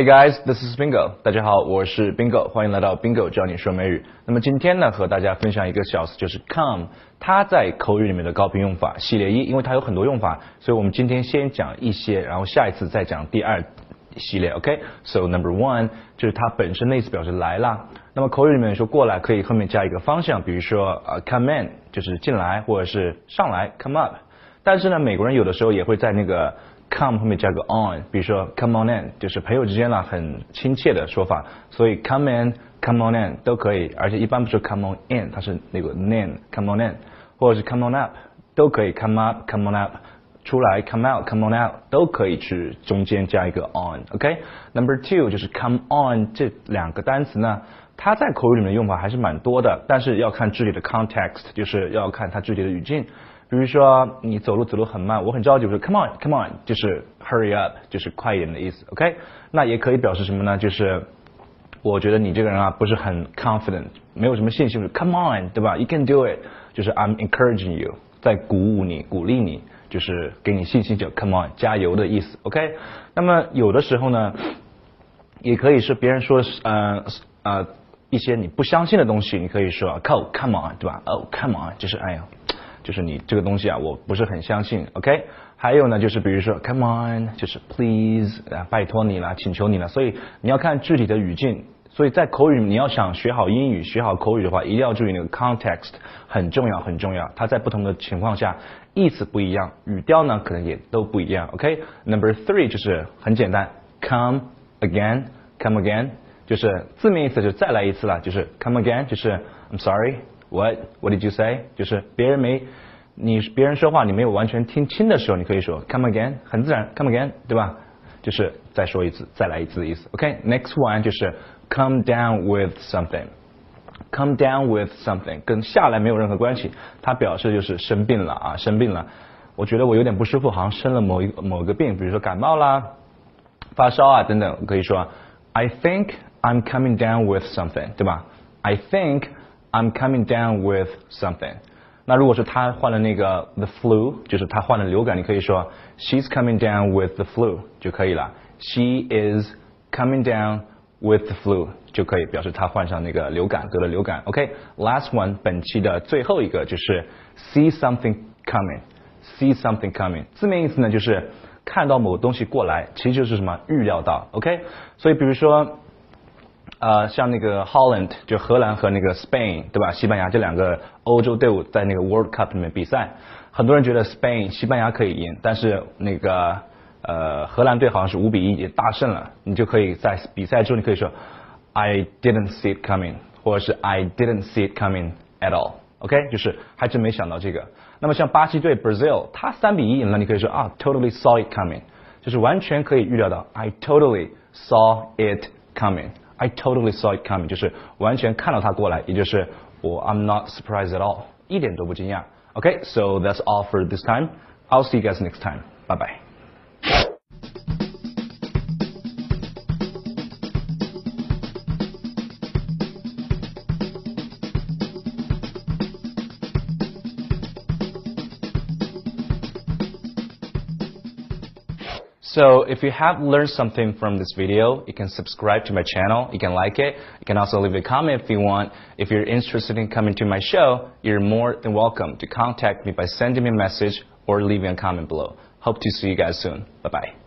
Hey guys, this is Bingo。大家好，我是 Bingo，欢迎来到 Bingo 教你说美语。那么今天呢，和大家分享一个小词，就是 come。它在口语里面的高频用法系列一，因为它有很多用法，所以我们今天先讲一些，然后下一次再讲第二系列。OK？So number one 就是它本身的意思表示来啦。那么口语里面说过来，可以后面加一个方向，比如说呃 come in 就是进来，或者是上来 come up。但是呢，美国人有的时候也会在那个 come 后面加个 on，比如说 come on in，就是朋友之间呢很亲切的说法，所以 come in，come on in 都可以，而且一般不是 come on in，它是那个 in，come on in，或者是 come on up 都可以，come up，come on up，出来 come out，come on out 都可以去中间加一个 on，OK？Number two 就是 come on 这两个单词呢，它在口语里面的用法还是蛮多的，但是要看具体的 context，就是要看它具体的语境。比如说你走路走路很慢，我很着急，我说 come on come on，就是 hurry up，就是快一点的意思，OK？那也可以表示什么呢？就是我觉得你这个人啊不是很 confident，没有什么信心，come on，对吧？You can do it，就是 I'm encouraging you，在鼓舞你，鼓励你，就是给你信心，叫 come on，加油的意思，OK？那么有的时候呢，也可以是别人说呃呃一些你不相信的东西，你可以说 come come on，对吧？Oh come on，就是哎呀。就是你这个东西啊，我不是很相信，OK？还有呢，就是比如说，Come on，就是 Please，啊，拜托你了，请求你了。所以你要看具体的语境。所以在口语，你要想学好英语、学好口语的话，一定要注意那个 context，很重要，很重要。它在不同的情况下意思不一样，语调呢可能也都不一样，OK？Number three 就是很简单，Come again，Come again，就是字面意思就再来一次了，就是 Come again，就是 I'm sorry。What What did you say？就是别人没你别人说话你没有完全听清的时候，你可以说 Come again，很自然，Come again，对吧？就是再说一次，再来一次的意思。OK，Next one 就是 Come down with something。Come down with something 跟下来没有任何关系，它表示就是生病了啊，生病了。我觉得我有点不舒服，好像生了某一某个病，比如说感冒啦、发烧啊等等，可以说 I think I'm coming down with something，对吧？I think I'm coming down with something。那如果是他患了那个 the flu，就是他患了流感，你可以说 She's coming down with the flu 就可以了。She is coming down with the flu 就可以表示他患上那个流感，得了流感。OK，last one，本期的最后一个就是 see something coming。see something coming 字面意思呢就是看到某东西过来，其实就是什么预料到。OK，所以比如说。呃，像那个 Holland 就荷兰和那个 Spain 对吧？西班牙这两个欧洲队伍在那个 World Cup 里面比赛，很多人觉得 Spain 西班牙可以赢，但是那个呃荷兰队好像是五比一也大胜了。你就可以在比赛中你可以说 I didn't see it coming，或者是 I didn't see it coming at all。OK，就是还真没想到这个。那么像巴西队 Brazil，他三比一赢了，你可以说啊 Totally saw it coming，就是完全可以预料到 I totally saw it coming。I totally saw it coming，就是完全看到它过来，也就是我 I'm not surprised at all，一点都不惊讶。Okay，so that's all for this time. I'll see you guys next time. Bye bye. So if you have learned something from this video, you can subscribe to my channel. You can like it. You can also leave a comment if you want. If you're interested in coming to my show, you're more than welcome to contact me by sending me a message or leaving a comment below. Hope to see you guys soon. Bye bye.